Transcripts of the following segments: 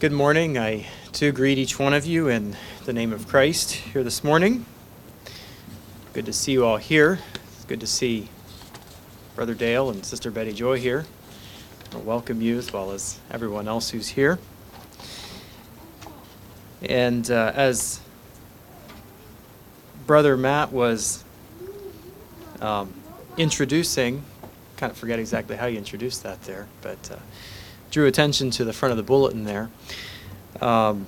Good morning. I too greet each one of you in the name of Christ here this morning. Good to see you all here. It's good to see Brother Dale and Sister Betty Joy here. I welcome you as well as everyone else who's here. And uh, as Brother Matt was um, introducing, kind of forget exactly how you introduced that there, but uh, drew attention to the front of the bulletin there. Um,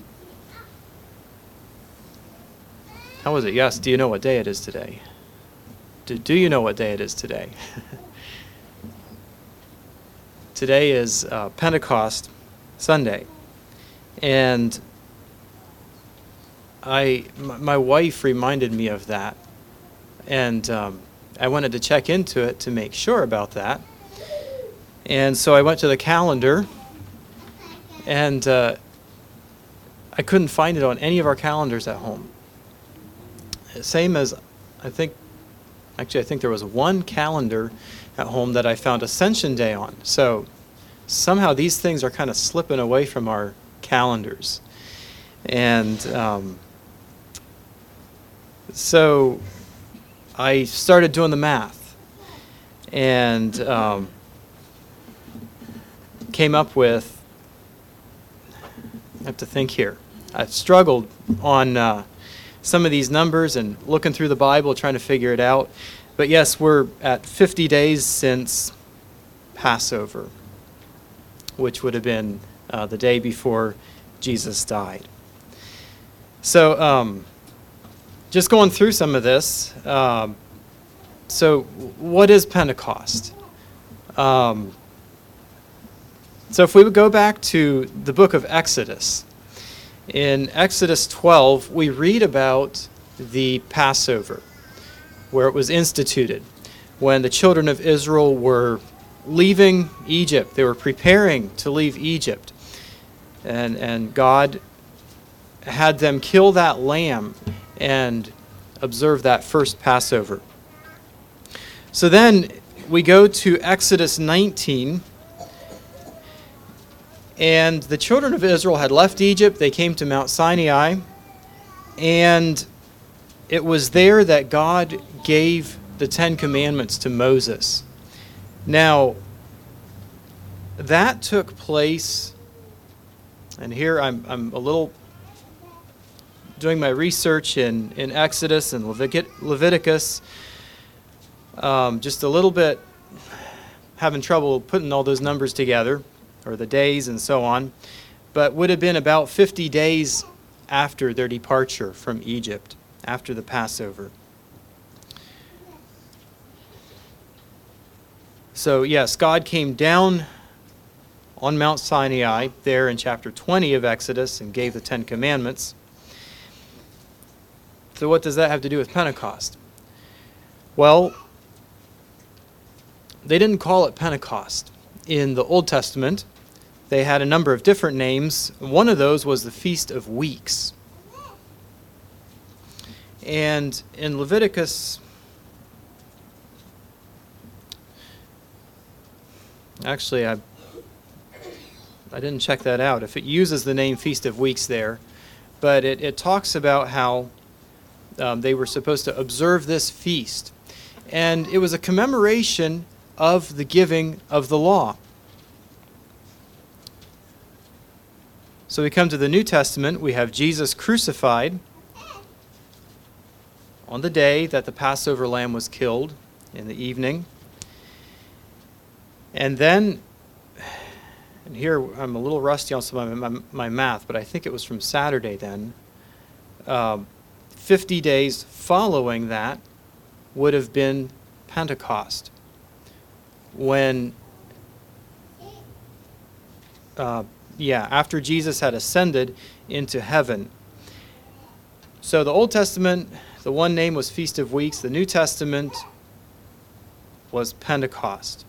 how was it? Yes. Do you know what day it is today? Do, do you know what day it is today? today is uh, Pentecost Sunday. And I, my wife reminded me of that. And um, I wanted to check into it to make sure about that. And so I went to the calendar, and uh, I couldn't find it on any of our calendars at home. Same as, I think, actually, I think there was one calendar at home that I found Ascension Day on. So somehow these things are kind of slipping away from our calendars. And um, so I started doing the math. And. Um, came up with, I have to think here. I've struggled on uh, some of these numbers and looking through the Bible, trying to figure it out. But yes, we're at 50 days since Passover, which would have been uh, the day before Jesus died. So, um, just going through some of this. Um, so, what is Pentecost? Um, so if we would go back to the book of Exodus, in Exodus 12, we read about the Passover, where it was instituted. When the children of Israel were leaving Egypt, they were preparing to leave Egypt. And, and God had them kill that lamb and observe that first Passover. So then we go to Exodus 19 and the children of Israel had left Egypt. They came to Mount Sinai. And it was there that God gave the Ten Commandments to Moses. Now, that took place, and here I'm, I'm a little doing my research in, in Exodus and Leviticus, um, just a little bit having trouble putting all those numbers together or the days and so on, but would have been about 50 days after their departure from Egypt, after the Passover. So, yes, God came down on Mount Sinai, there in chapter 20 of Exodus, and gave the Ten Commandments. So, what does that have to do with Pentecost? Well, they didn't call it Pentecost in the Old Testament they had a number of different names. One of those was the Feast of Weeks. And in Leviticus, actually, I, I didn't check that out, if it uses the name Feast of Weeks there, but it, it talks about how um, they were supposed to observe this feast. And it was a commemoration of the giving of the law. So we come to the New Testament, we have Jesus crucified on the day that the Passover lamb was killed in the evening. And then, and here I'm a little rusty on some of my, my, my math, but I think it was from Saturday then. Um, 50 days following that would have been Pentecost, when uh, yeah, after Jesus had ascended into heaven. So the Old Testament, the one name was Feast of Weeks. The New Testament was Pentecost.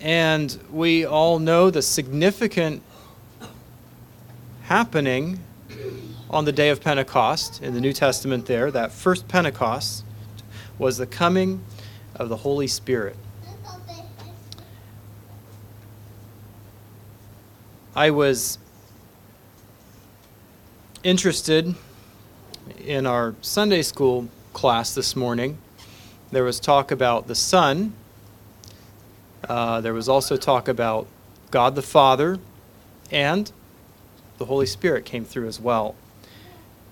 And we all know the significant happening on the day of Pentecost in the New Testament there. That first Pentecost was the coming of the Holy Spirit. I was interested in our Sunday school class this morning, there was talk about the Son. Uh, there was also talk about God the Father, and the Holy Spirit came through as well.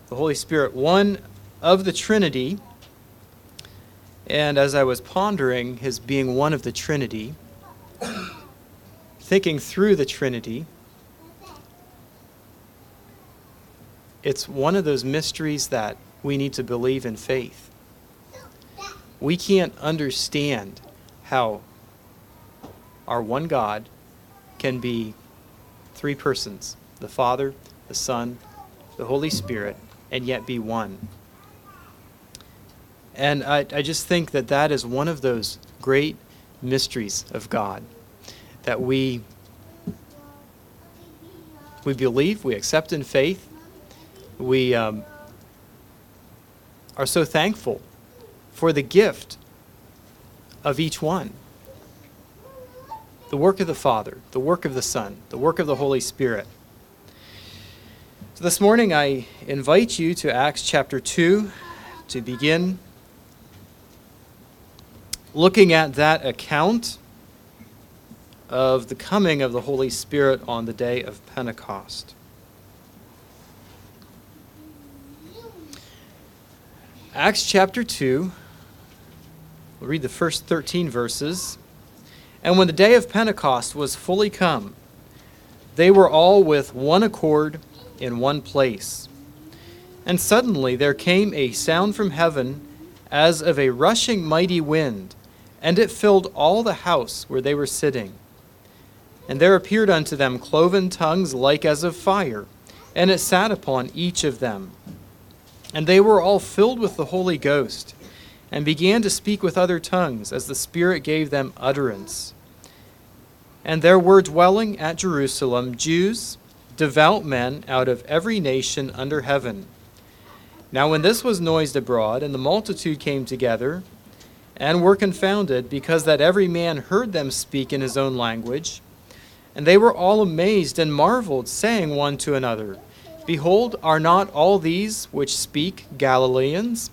The Holy Spirit, one of the Trinity, and as I was pondering his being one of the Trinity, thinking through the Trinity, it's one of those mysteries that we need to believe in faith. We can't understand how our one God can be three persons the Father, the Son, the Holy Spirit, and yet be one. And I, I just think that that is one of those great mysteries of God that we, we believe, we accept in faith, we um, are so thankful for the gift of each one the work of the Father, the work of the Son, the work of the Holy Spirit. So this morning I invite you to Acts chapter 2 to begin looking at that account of the coming of the Holy Spirit on the day of Pentecost. Acts chapter 2, we'll read the first 13 verses. And when the day of Pentecost was fully come, they were all with one accord in one place. And suddenly there came a sound from heaven as of a rushing mighty wind, and it filled all the house where they were sitting. And there appeared unto them cloven tongues like as of fire, and it sat upon each of them. And they were all filled with the Holy Ghost, and began to speak with other tongues, as the Spirit gave them utterance. And there were dwelling at Jerusalem Jews, devout men out of every nation under heaven. Now, when this was noised abroad, and the multitude came together, and were confounded, because that every man heard them speak in his own language, and they were all amazed and marveled, saying one to another, Behold, are not all these which speak Galileans?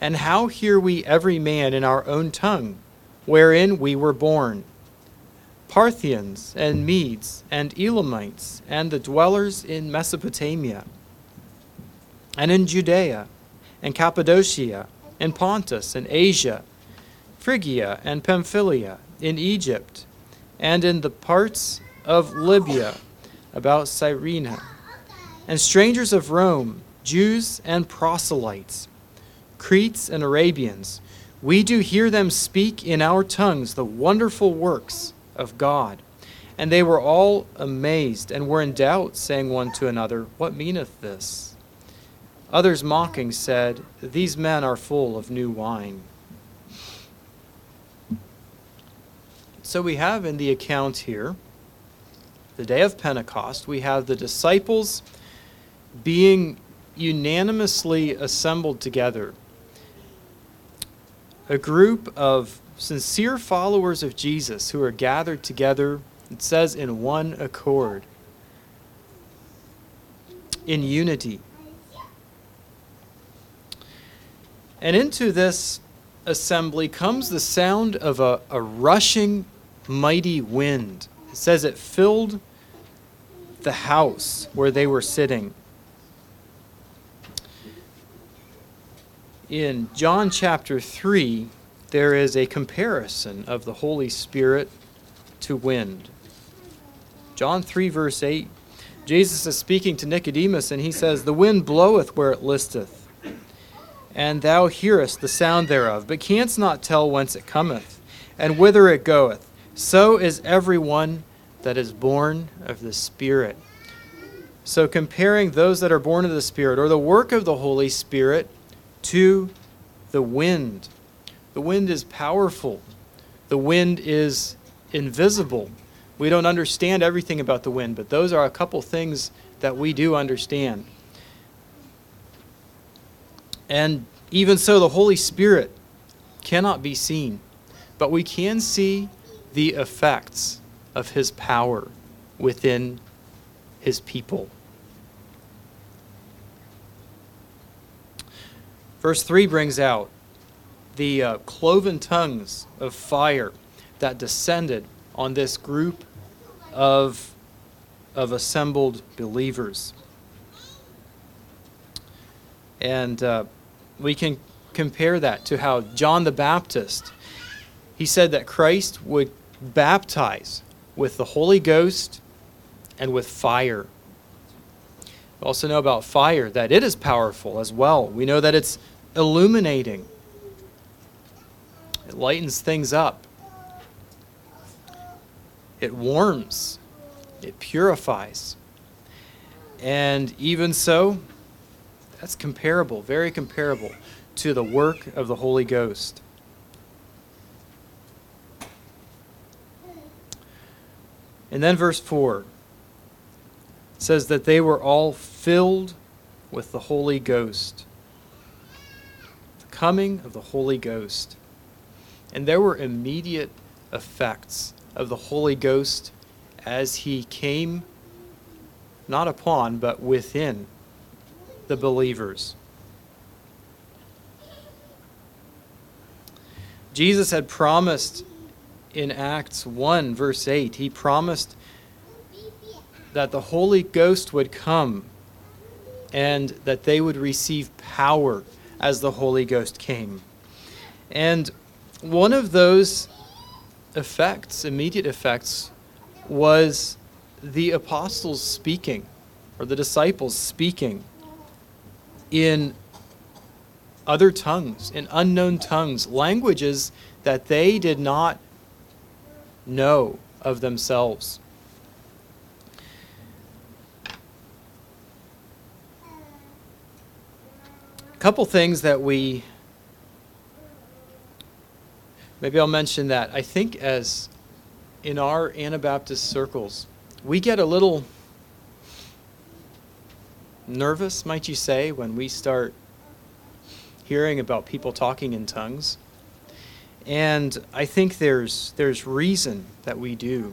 And how hear we every man in our own tongue, wherein we were born? Parthians and Medes and Elamites and the dwellers in Mesopotamia and in Judea and Cappadocia and Pontus and Asia, Phrygia and Pamphylia, in Egypt, and in the parts of Libya about Cyrene and strangers of Rome, Jews and proselytes, Cretes and Arabians, we do hear them speak in our tongues the wonderful works of God. And they were all amazed and were in doubt, saying one to another, What meaneth this? Others mocking said, These men are full of new wine. So we have in the account here, the day of Pentecost, we have the disciples being unanimously assembled together. A group of sincere followers of Jesus who are gathered together, it says, in one accord, in unity. And into this assembly comes the sound of a, a rushing, mighty wind. It says it filled the house where they were sitting. In John chapter 3, there is a comparison of the Holy Spirit to wind. John 3, verse 8, Jesus is speaking to Nicodemus, and he says, The wind bloweth where it listeth, and thou hearest the sound thereof, but canst not tell whence it cometh, and whither it goeth. So is every one that is born of the Spirit. So, comparing those that are born of the Spirit, or the work of the Holy Spirit, to the wind. The wind is powerful, the wind is invisible. We don't understand everything about the wind, but those are a couple things that we do understand. And even so, the Holy Spirit cannot be seen, but we can see the effects of His power within His people. Verse 3 brings out the uh, cloven tongues of fire that descended on this group of, of assembled believers. And uh, we can compare that to how John the Baptist, he said that Christ would baptize with the Holy Ghost and with fire. We also know about fire that it is powerful as well. We know that it's illuminating. It lightens things up. It warms. It purifies. And even so, that's comparable, very comparable to the work of the Holy Ghost. And then verse 4 says that they were all filled with the Holy Ghost. Coming of the Holy Ghost. And there were immediate effects of the Holy Ghost as he came not upon, but within the believers. Jesus had promised in Acts 1, verse 8, he promised that the Holy Ghost would come and that they would receive power as the Holy Ghost came. And one of those effects, immediate effects, was the apostles speaking, or the disciples speaking in other tongues, in unknown tongues, languages that they did not know of themselves. Couple things that we maybe I'll mention that I think as in our Anabaptist circles, we get a little nervous, might you say, when we start hearing about people talking in tongues. And I think there's, there's reason that we do.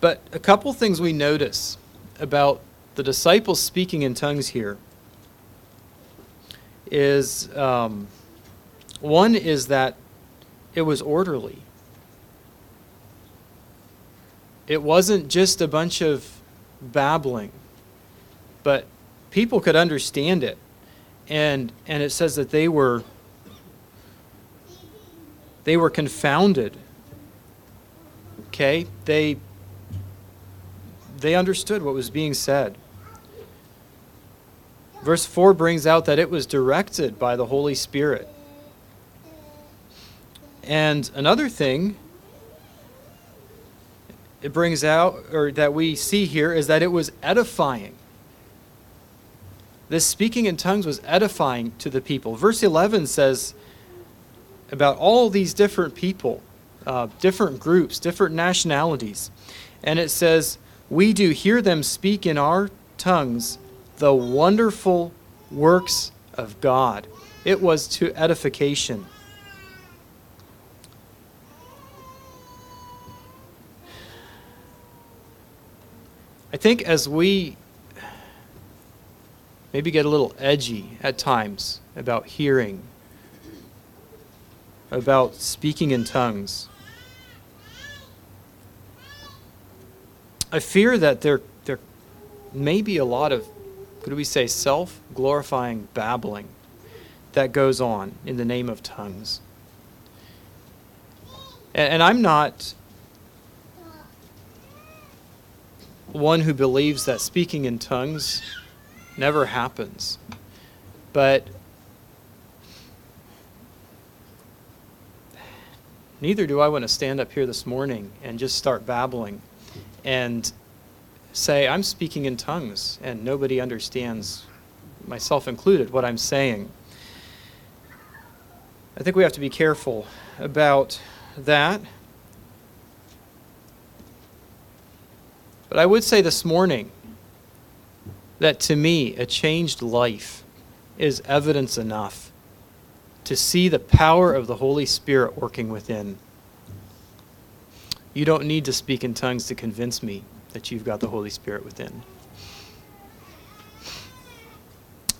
But a couple things we notice about the disciples speaking in tongues here is um, one is that it was orderly. It wasn't just a bunch of babbling, but people could understand it. And, and it says that they were they were confounded. Okay? They they understood what was being said. Verse 4 brings out that it was directed by the Holy Spirit. And another thing it brings out, or that we see here, is that it was edifying. This speaking in tongues was edifying to the people. Verse 11 says about all these different people, uh, different groups, different nationalities. And it says, We do hear them speak in our tongues the wonderful works of God. It was to edification. I think as we maybe get a little edgy at times about hearing, about speaking in tongues, I fear that there, there may be a lot of, could we say, self glorifying babbling that goes on in the name of tongues. And, and I'm not one who believes that speaking in tongues never happens. But neither do I want to stand up here this morning and just start babbling and say, I'm speaking in tongues, and nobody understands, myself included, what I'm saying. I think we have to be careful about that. But I would say this morning that to me, a changed life is evidence enough to see the power of the Holy Spirit working within. You don't need to speak in tongues to convince me that you've got the Holy Spirit within.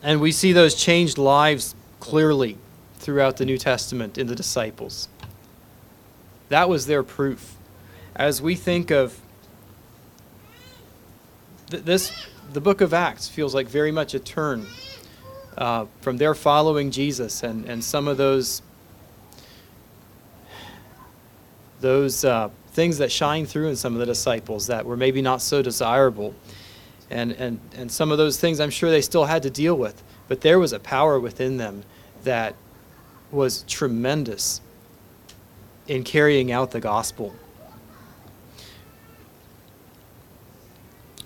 And we see those changed lives clearly throughout the New Testament in the disciples. That was their proof. As we think of th- this, the book of Acts feels like very much a turn uh, from their following Jesus and, and some of those those uh, things that shine through in some of the disciples that were maybe not so desirable. And, and, and some of those things I'm sure they still had to deal with. But there was a power within them that was tremendous in carrying out the gospel.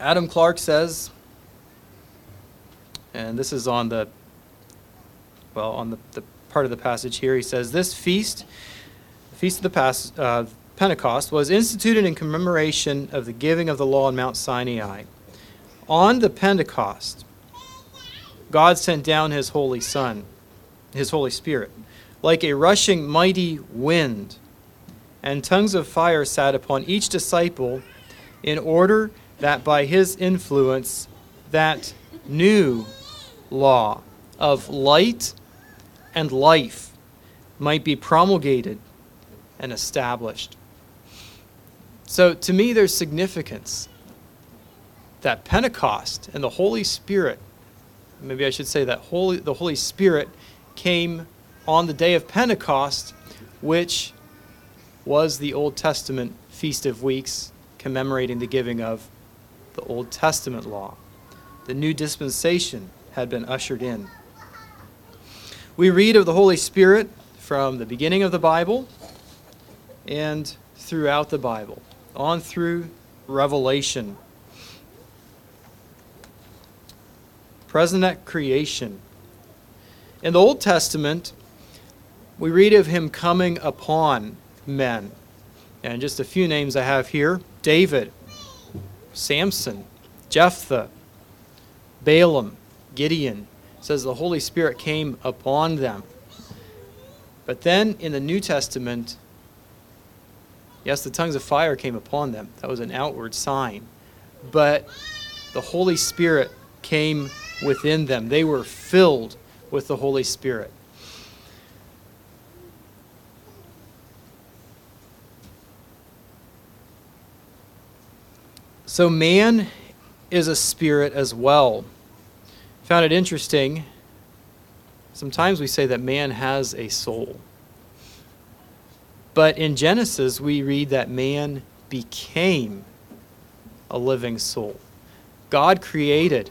Adam Clarke says, and this is on the well on the, the part of the passage here, he says, This feast, the feast of the Pas- uh, Pentecost, was instituted in commemoration of the giving of the law on Mount Sinai. On the Pentecost, God sent down his Holy Son, his Holy Spirit, like a rushing mighty wind, and tongues of fire sat upon each disciple in order that by his influence that new law of light and life might be promulgated and established. So to me, there's significance that Pentecost and the Holy Spirit, maybe I should say that Holy, the Holy Spirit came on the day of Pentecost, which was the Old Testament Feast of Weeks, commemorating the giving of the Old Testament law. The new dispensation had been ushered in. We read of the Holy Spirit from the beginning of the Bible and throughout the Bible, on through Revelation. Present at creation. In the Old Testament, we read of him coming upon men. And just a few names I have here David, Samson, Jephthah, Balaam, Gideon. It says the Holy Spirit came upon them. But then in the New Testament, yes, the tongues of fire came upon them. That was an outward sign. But the Holy Spirit came within them. They were filled with the Holy Spirit. So man is a spirit as well. Found it interesting. Sometimes we say that man has a soul. But in Genesis, we read that man became a living soul. God created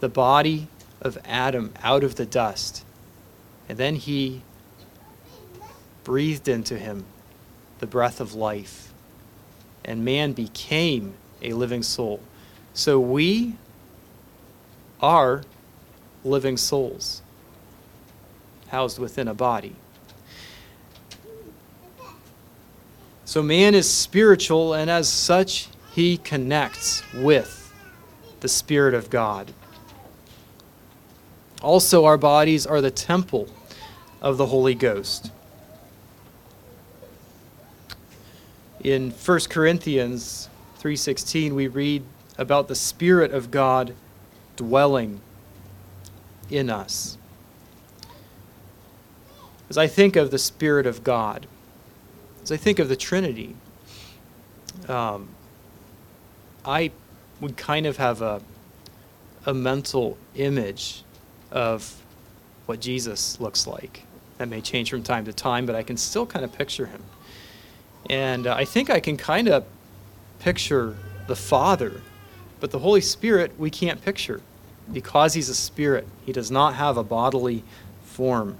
the body of Adam out of the dust, and then he breathed into him the breath of life, and man became a living soul. So we are living souls housed within a body. So man is spiritual, and as such, he connects with the Spirit of God. Also, our bodies are the temple of the Holy Ghost. In 1 Corinthians 3:16 we read about the spirit of God dwelling in us. As I think of the spirit of God, as I think of the Trinity, um, I would kind of have a a mental image of what Jesus looks like. That may change from time to time, but I can still kind of picture him. And uh, I think I can kind of picture the Father, but the Holy Spirit we can't picture because he's a spirit. He does not have a bodily form.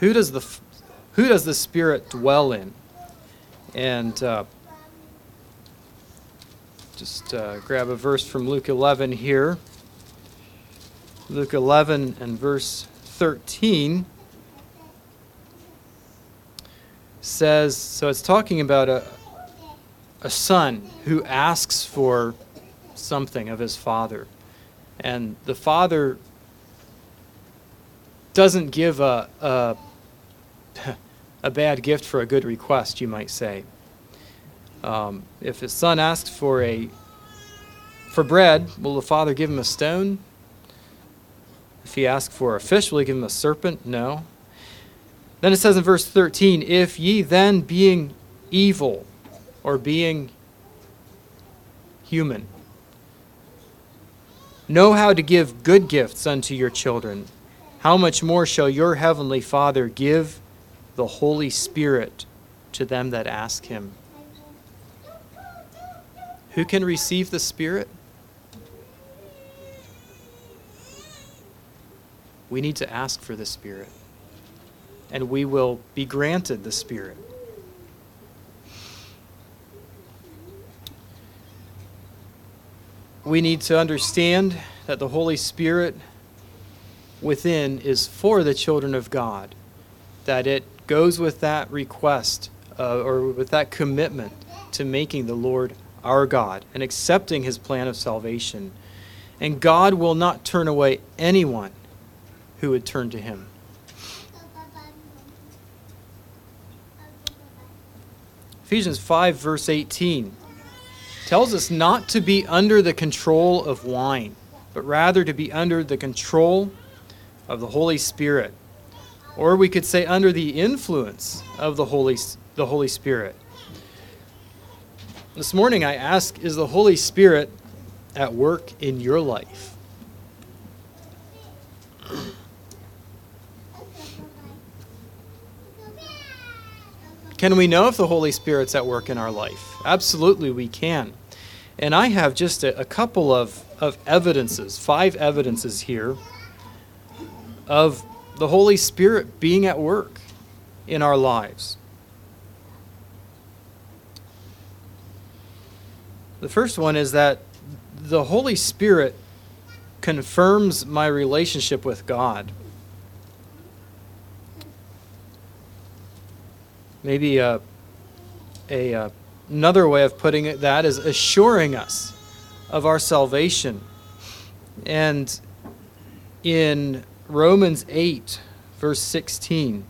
Who does the who does the Spirit dwell in? And uh, just uh, grab a verse from Luke 11 here. Luke 11 and verse 13 says so it's talking about a, a son who asks for something of his father. And the father doesn't give a, a, a bad gift for a good request, you might say. Um, if his son asks for a for bread, will the father give him a stone? If he asks for a fish, will he give him a serpent? No. Then it says in verse 13, If ye then, being evil, or being human, know how to give good gifts unto your children, how much more shall your heavenly Father give the Holy Spirit to them that ask him? Who can receive the Spirit? We need to ask for the Spirit, and we will be granted the Spirit. We need to understand that the Holy Spirit within is for the children of God, that it goes with that request uh, or with that commitment to making the Lord our God and accepting his plan of salvation. And God will not turn away anyone who would turn to him. Ephesians 5, verse 18, tells us not to be under the control of wine, but rather to be under the control of the Holy Spirit. Or we could say under the influence of the Holy, the Holy Spirit. This morning I ask Is the Holy Spirit at work in your life? Can we know if the Holy Spirit's at work in our life? Absolutely, we can. And I have just a, a couple of, of evidences, five evidences here, of the Holy Spirit being at work in our lives. The first one is that the Holy Spirit confirms my relationship with God. Maybe uh, a, a, a, another way of putting it that is assuring us of our salvation. And in Romans 8, verse 16,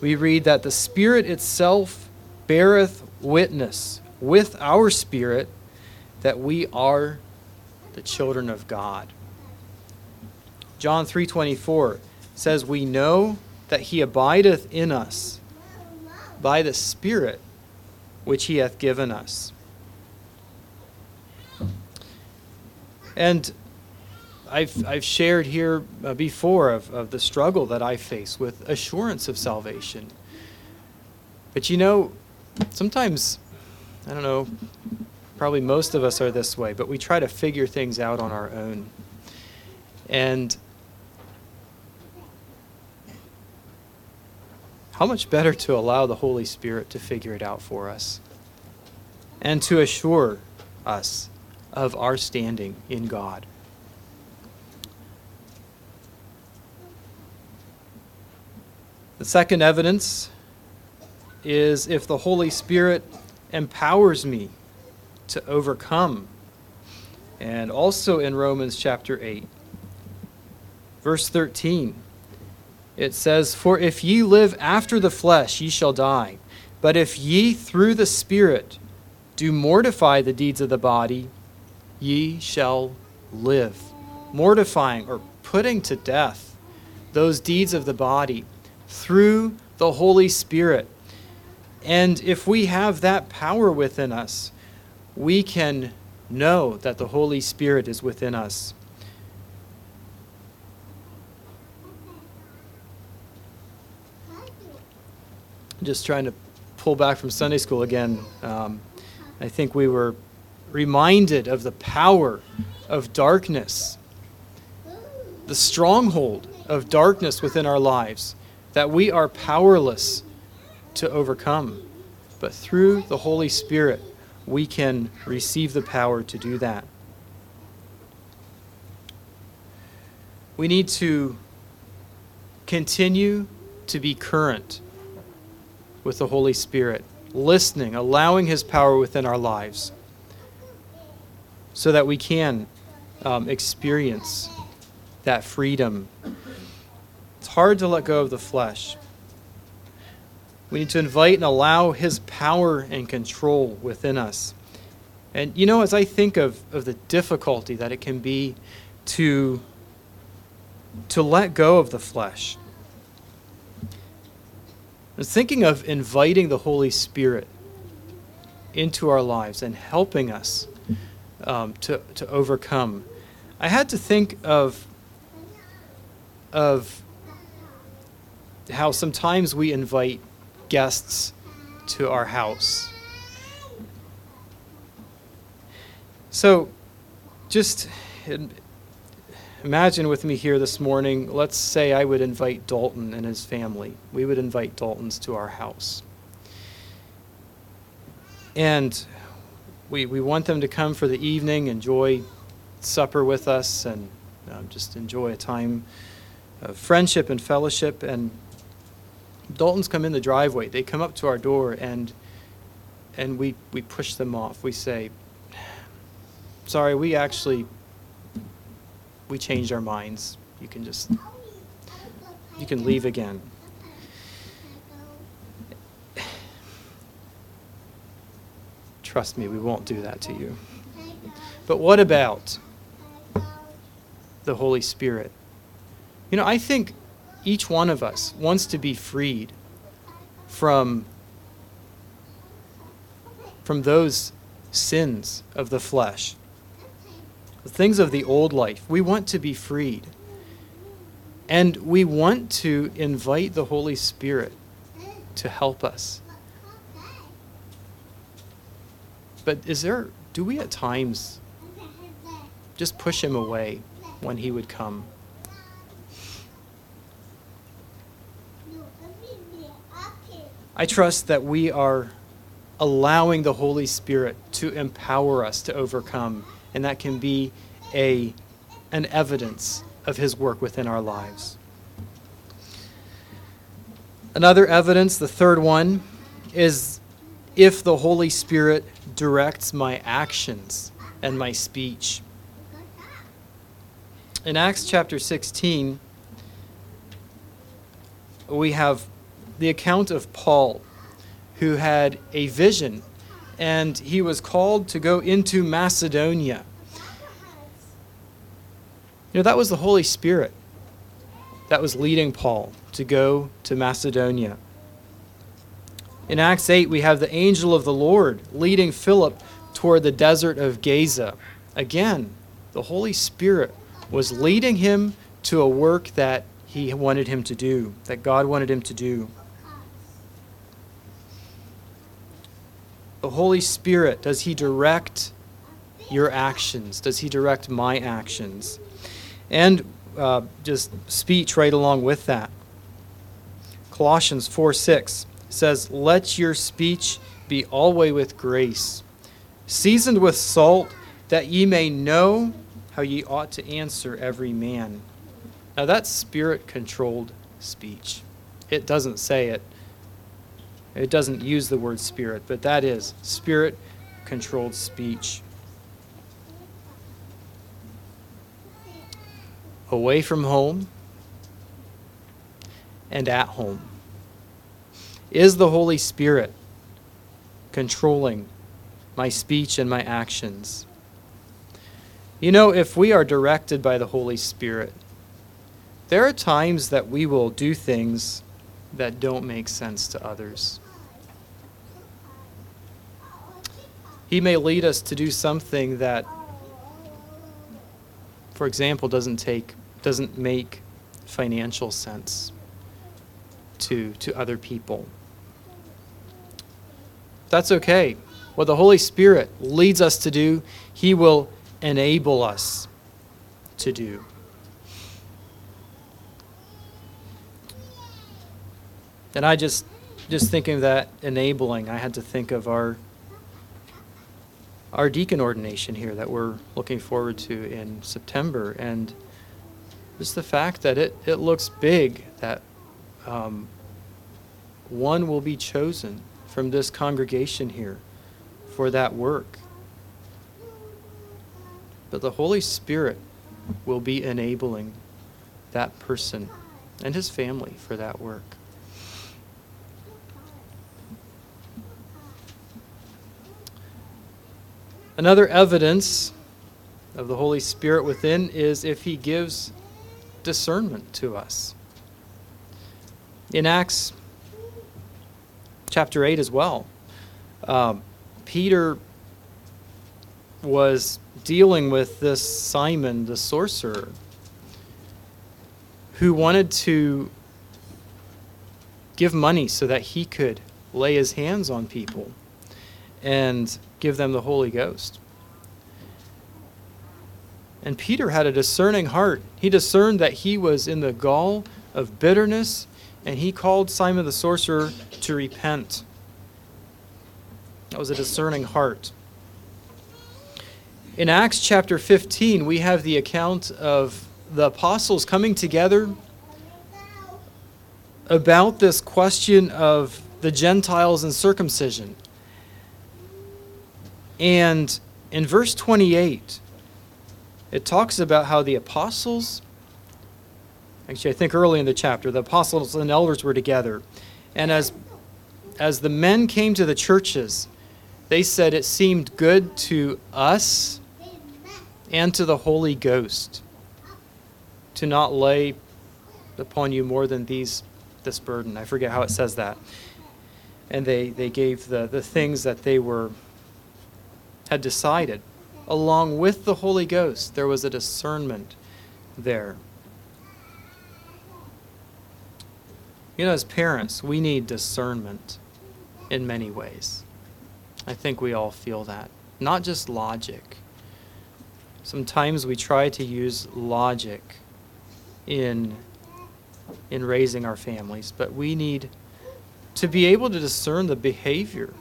we read that the Spirit itself beareth witness with our spirit that we are the children of God. John 3:24 says we know that he abideth in us by the Spirit which He hath given us. And I've, I've shared here uh, before of, of the struggle that I face with assurance of salvation. But you know, sometimes, I don't know, probably most of us are this way, but we try to figure things out on our own. And how much better to allow the Holy Spirit to figure it out for us and to assure us of our standing in God. The second evidence is if the Holy Spirit empowers me to overcome. And also in Romans chapter 8, verse 13 it says, For if ye live after the flesh, ye shall die. But if ye through the Spirit do mortify the deeds of the body, ye shall live. Mortifying or putting to death those deeds of the body through the Holy Spirit. And if we have that power within us, we can know that the Holy Spirit is within us. just trying to pull back from Sunday school again. Um, I think we were reminded of the power of darkness, the stronghold of darkness within our lives that we are powerless to overcome. But through the Holy Spirit, we can receive the power to do that. We need to continue to be current with the Holy Spirit, listening, allowing His power within our lives so that we can um, experience that freedom. Hard to let go of the flesh. We need to invite and allow His power and control within us. And you know, as I think of, of the difficulty that it can be to, to let go of the flesh, I was thinking of inviting the Holy Spirit into our lives and helping us um, to, to overcome. I had to think of, of how sometimes we invite guests to our house. So just imagine with me here this morning, let's say I would invite Dalton and his family. We would invite Daltons to our house. And we, we want them to come for the evening, enjoy supper with us, and um, just enjoy a time of friendship and fellowship. And Daltons come in the driveway. They come up to our door, and and we, we push them off. We say, sorry, we actually, we changed our minds. You can just, you can leave again. Trust me, we won't do that to you. But what about the Holy Spirit? You know, I think each one of us wants to be freed from, from those sins of the flesh, the things of the old life. We want to be freed. And we want to invite the Holy Spirit to help us. But is there, do we at times just push him away when he would come? I trust that we are allowing the Holy Spirit to empower us to overcome, and that can be a, an evidence of his work within our lives. Another evidence, the third one, is if the Holy Spirit directs my actions and my speech. In Acts chapter 16, we have the account of Paul, who had a vision, and he was called to go into Macedonia. You know, that was the Holy Spirit that was leading Paul to go to Macedonia. In Acts 8, we have the angel of the Lord leading Philip toward the desert of Gaza. Again, the Holy Spirit was leading him to a work that he wanted him to do, that God wanted him to do. The Holy Spirit, does he direct your actions? Does he direct my actions? And uh, just speech right along with that. Colossians 4 6 says, Let your speech be always with grace, seasoned with salt, that ye may know how ye ought to answer every man. Now that's spirit controlled speech. It doesn't say it, it doesn't use the word spirit, but that is spirit controlled speech. Away from home and at home. Is the Holy Spirit controlling my speech and my actions? You know, if we are directed by the Holy Spirit, there are times that we will do things that don't make sense to others. He may lead us to do something that, for example, doesn't take doesn't make financial sense to to other people. That's okay. What the Holy Spirit leads us to do, He will enable us to do. And I just, just thinking of that enabling, I had to think of our, our deacon ordination here that we're looking forward to in September. And just the fact that it, it looks big, that um, one will be chosen from this congregation here for that work. But the Holy Spirit will be enabling that person and his family for that work. Another evidence of the Holy Spirit within is if He gives discernment to us. In Acts chapter 8 as well, um, Peter was dealing with this Simon the sorcerer who wanted to give money so that he could lay his hands on people and give them the Holy Ghost. And Peter had a discerning heart. He discerned that he was in the gall of bitterness, and he called Simon the sorcerer to repent. That was a discerning heart. In Acts chapter 15, we have the account of the apostles coming together about this question of the Gentiles and circumcision. And in verse 28, it talks about how the apostles, actually, I think early in the chapter, the apostles and elders were together. And as, as the men came to the churches, they said it seemed good to us and to the Holy Ghost to not lay upon you more than these this burden. I forget how it says that. And they, they gave the, the things that they were had decided. Along with the Holy Ghost, there was a discernment there. You know, as parents, we need discernment in many ways. I think we all feel that. Not just logic. Sometimes we try to use logic in in raising our families, but we need to be able to discern the behavior,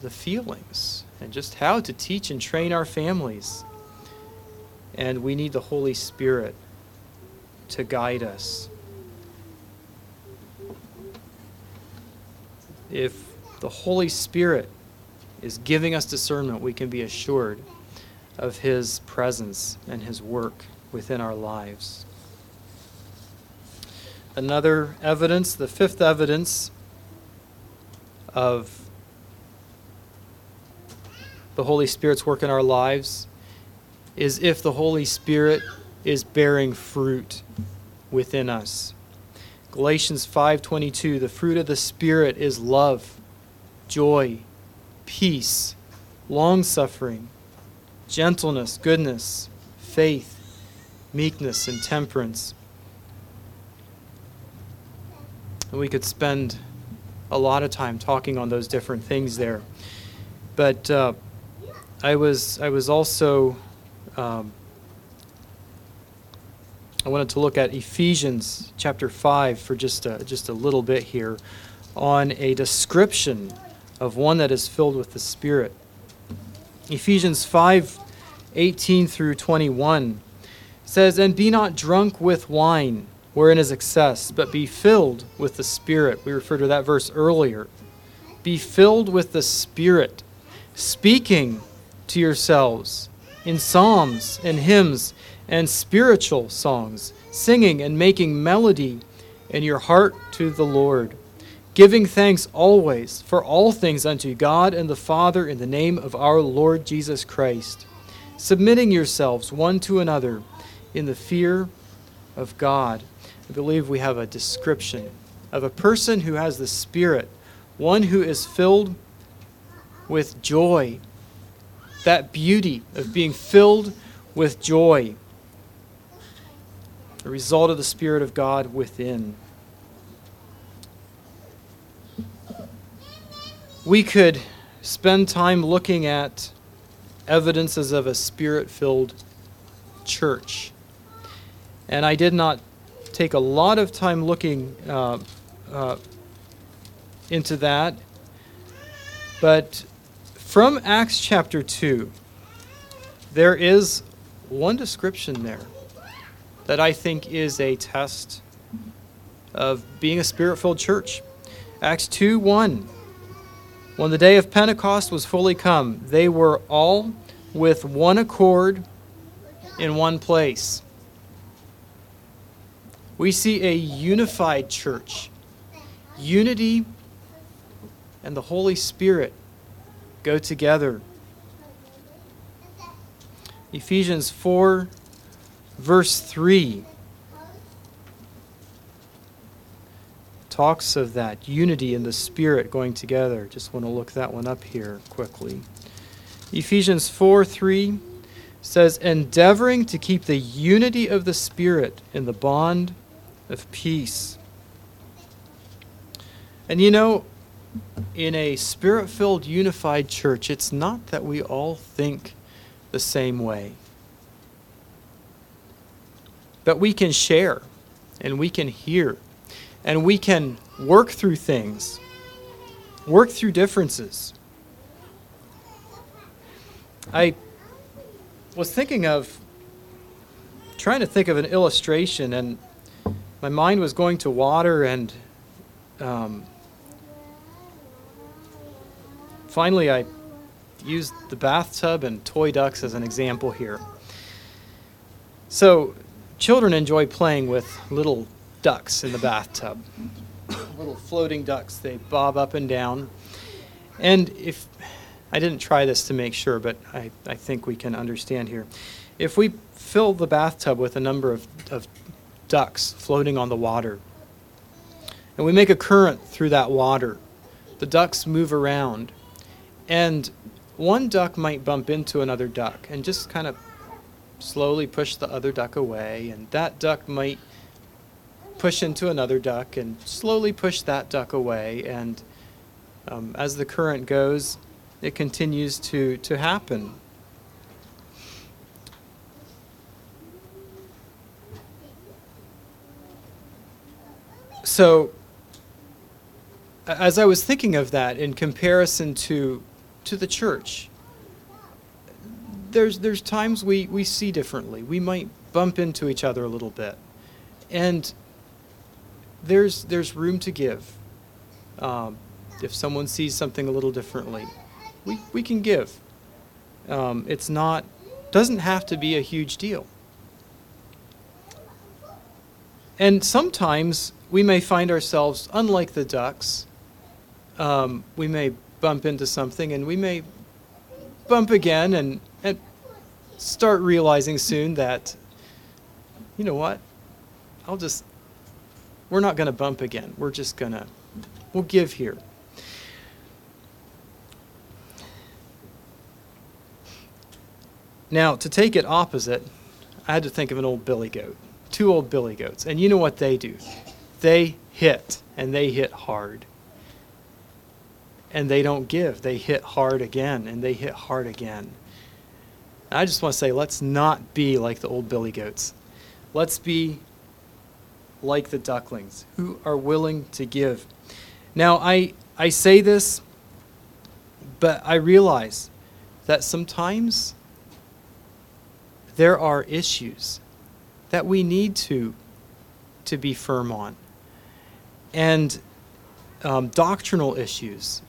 the feelings, and just how to teach and train our families. And we need the Holy Spirit to guide us. If the Holy Spirit is giving us discernment, we can be assured of His presence and His work within our lives another evidence, the fifth evidence of the Holy Spirit's work in our lives is if the Holy Spirit is bearing fruit within us. Galatians 5:22 The fruit of the spirit is love, joy, peace, long-suffering, gentleness, goodness, faith, meekness and temperance. And we could spend a lot of time talking on those different things there. But uh, I was I was also um, I wanted to look at Ephesians chapter five for just a, just a little bit here on a description of one that is filled with the Spirit. Ephesians five, eighteen through twenty one says, "And be not drunk with wine." wherein is excess, but be filled with the Spirit. We referred to that verse earlier. Be filled with the Spirit, speaking to yourselves in psalms and hymns and spiritual songs, singing and making melody in your heart to the Lord, giving thanks always for all things unto God and the Father in the name of our Lord Jesus Christ, submitting yourselves one to another in the fear of God. I believe we have a description of a person who has the Spirit, one who is filled with joy, that beauty of being filled with joy, a result of the Spirit of God within. We could spend time looking at evidences of a spirit filled church. And I did not take a lot of time looking uh, uh, into that. But from Acts chapter 2, there is one description there that I think is a test of being a spirit filled church. Acts 2 1. When the day of Pentecost was fully come, they were all with one accord in one place we see a unified church. Unity and the Holy Spirit go together Ephesians 4, verse 3. Talks of that unity in the Spirit going together. Just want to look that one up here quickly. Ephesians 4 3 says, endeavoring to keep the unity of the Spirit in the bond of peace. And you know, in a spirit filled, unified church, it's not that we all think the same way. But we can share and we can hear and we can work through things, work through differences. I was thinking of trying to think of an illustration, and my mind was going to water, and um, finally I used the bathtub and toy ducks as an example here. So, children enjoy playing with little ducks in the bathtub, little floating ducks. They bob up and down. And if I didn't try this to make sure, but I, I think we can understand here. If we fill the bathtub with a number of, of ducks floating on the water, and we make a current through that water, the ducks move around, and one duck might bump into another duck and just kind of slowly push the other duck away, and that duck might push into another duck and slowly push that duck away, and um, as the current goes, it continues to, to happen. So, as I was thinking of that in comparison to, to the church, there's, there's times we, we see differently. We might bump into each other a little bit. And there's, there's room to give. Um, if someone sees something a little differently, we, we can give. Um, it's not, doesn't have to be a huge deal. And sometimes we may find ourselves, unlike the ducks, um, we may bump into something and we may bump again and, and start realizing soon that, you know what, I'll just, we're not going to bump again. We're just going to, we'll give here. Now, to take it opposite, I had to think of an old billy goat. Two old billy goats. And you know what they do? They hit, and they hit hard. And they don't give. They hit hard again, and they hit hard again. I just want to say, let's not be like the old billy goats. Let's be like the ducklings who are willing to give. Now, I, I say this, but I realize that sometimes there are issues that we need to to be firm on and um, doctrinal issues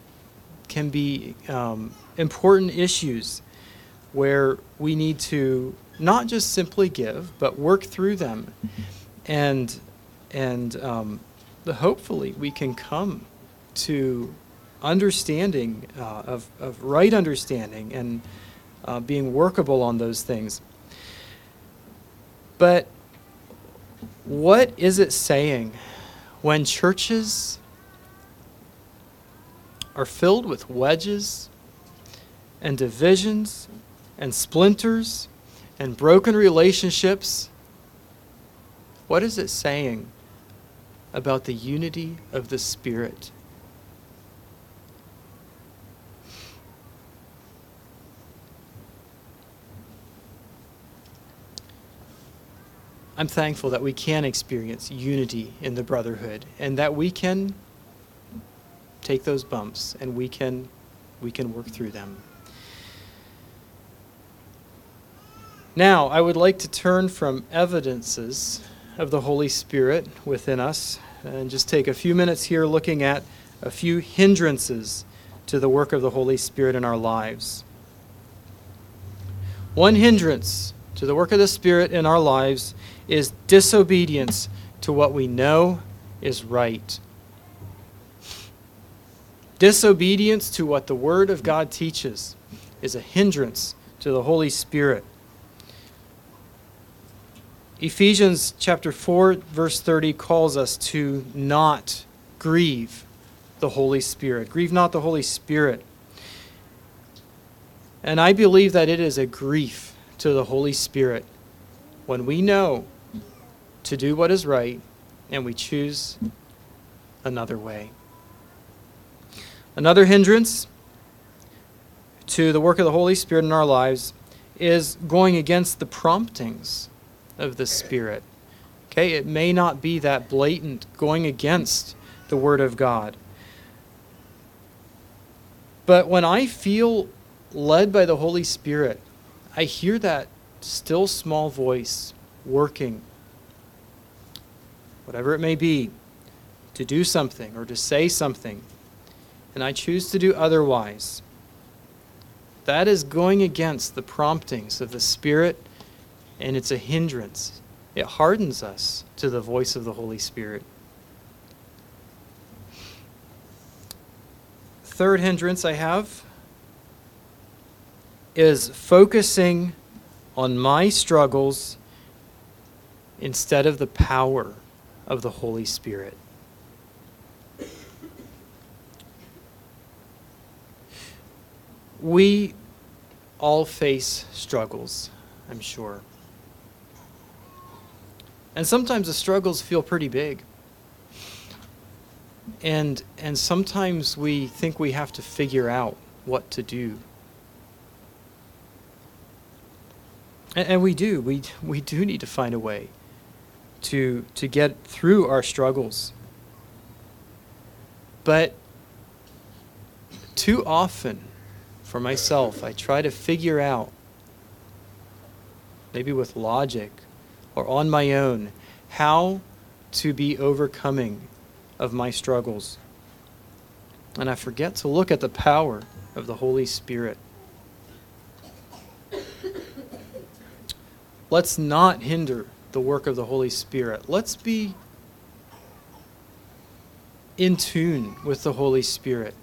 can be um, important issues where we need to not just simply give but work through them. And and um, hopefully we can come to understanding uh, of, of right understanding and uh, being workable on those things. But what is it saying when churches are filled with wedges and divisions and splinters and broken relationships? What is it saying about the unity of the Spirit? I'm thankful that we can experience unity in the brotherhood and that we can take those bumps and we can we can work through them. Now, I would like to turn from evidences of the Holy Spirit within us and just take a few minutes here looking at a few hindrances to the work of the Holy Spirit in our lives. One hindrance to the work of the Spirit in our lives is disobedience to what we know is right. Disobedience to what the Word of God teaches is a hindrance to the Holy Spirit. Ephesians chapter 4 verse 30 calls us to not grieve the Holy Spirit. Grieve not the Holy Spirit. And I believe that it is a grief to the Holy Spirit when we know to do what is right and we choose another way. Another hindrance to the work of the Holy Spirit in our lives is going against the promptings of the Spirit. Okay, it may not be that blatant going against the Word of God. But when I feel led by the Holy Spirit, I hear that still small voice working, whatever it may be, to do something or to say something, and I choose to do otherwise. That is going against the promptings of the Spirit, and it's a hindrance. It hardens us to the voice of the Holy Spirit. Third hindrance I have is focusing on my struggles instead of the power of the Holy Spirit. We all face struggles, I'm sure. And sometimes the struggles feel pretty big. And, and sometimes we think we have to figure out what to do. And, and we do. We, we do need to find a way to, to get through our struggles. But too often, for myself, I try to figure out, maybe with logic or on my own, how to be overcoming of my struggles. And I forget to look at the power of the Holy Spirit. Let's not hinder the work of the Holy Spirit. Let's be in tune with the Holy Spirit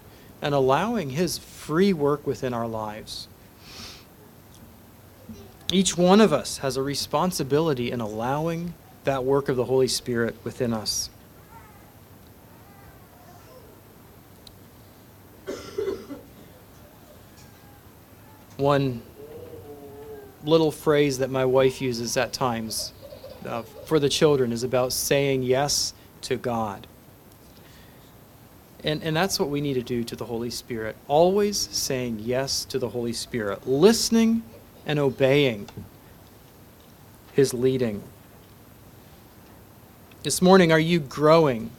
and allowing His free work within our lives. Each one of us has a responsibility in allowing that work of the Holy Spirit within us. One little phrase that my wife uses at times uh, for the children is about saying yes to God. And, and that's what we need to do to the Holy Spirit. Always saying yes to the Holy Spirit, listening and obeying His leading. This morning, are you growing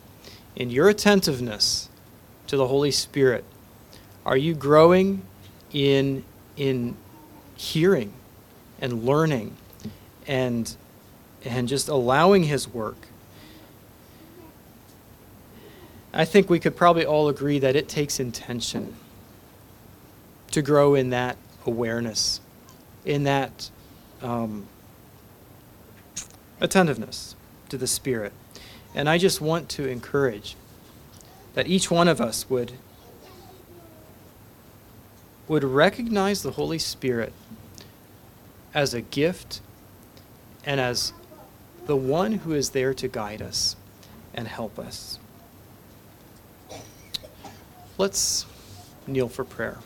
in your attentiveness to the Holy Spirit? Are you growing in, in hearing and learning and, and just allowing His work? I think we could probably all agree that it takes intention to grow in that awareness, in that um, attentiveness to the Spirit. And I just want to encourage that each one of us would, would recognize the Holy Spirit as a gift and as the one who is there to guide us and help us. Let's kneel for prayer.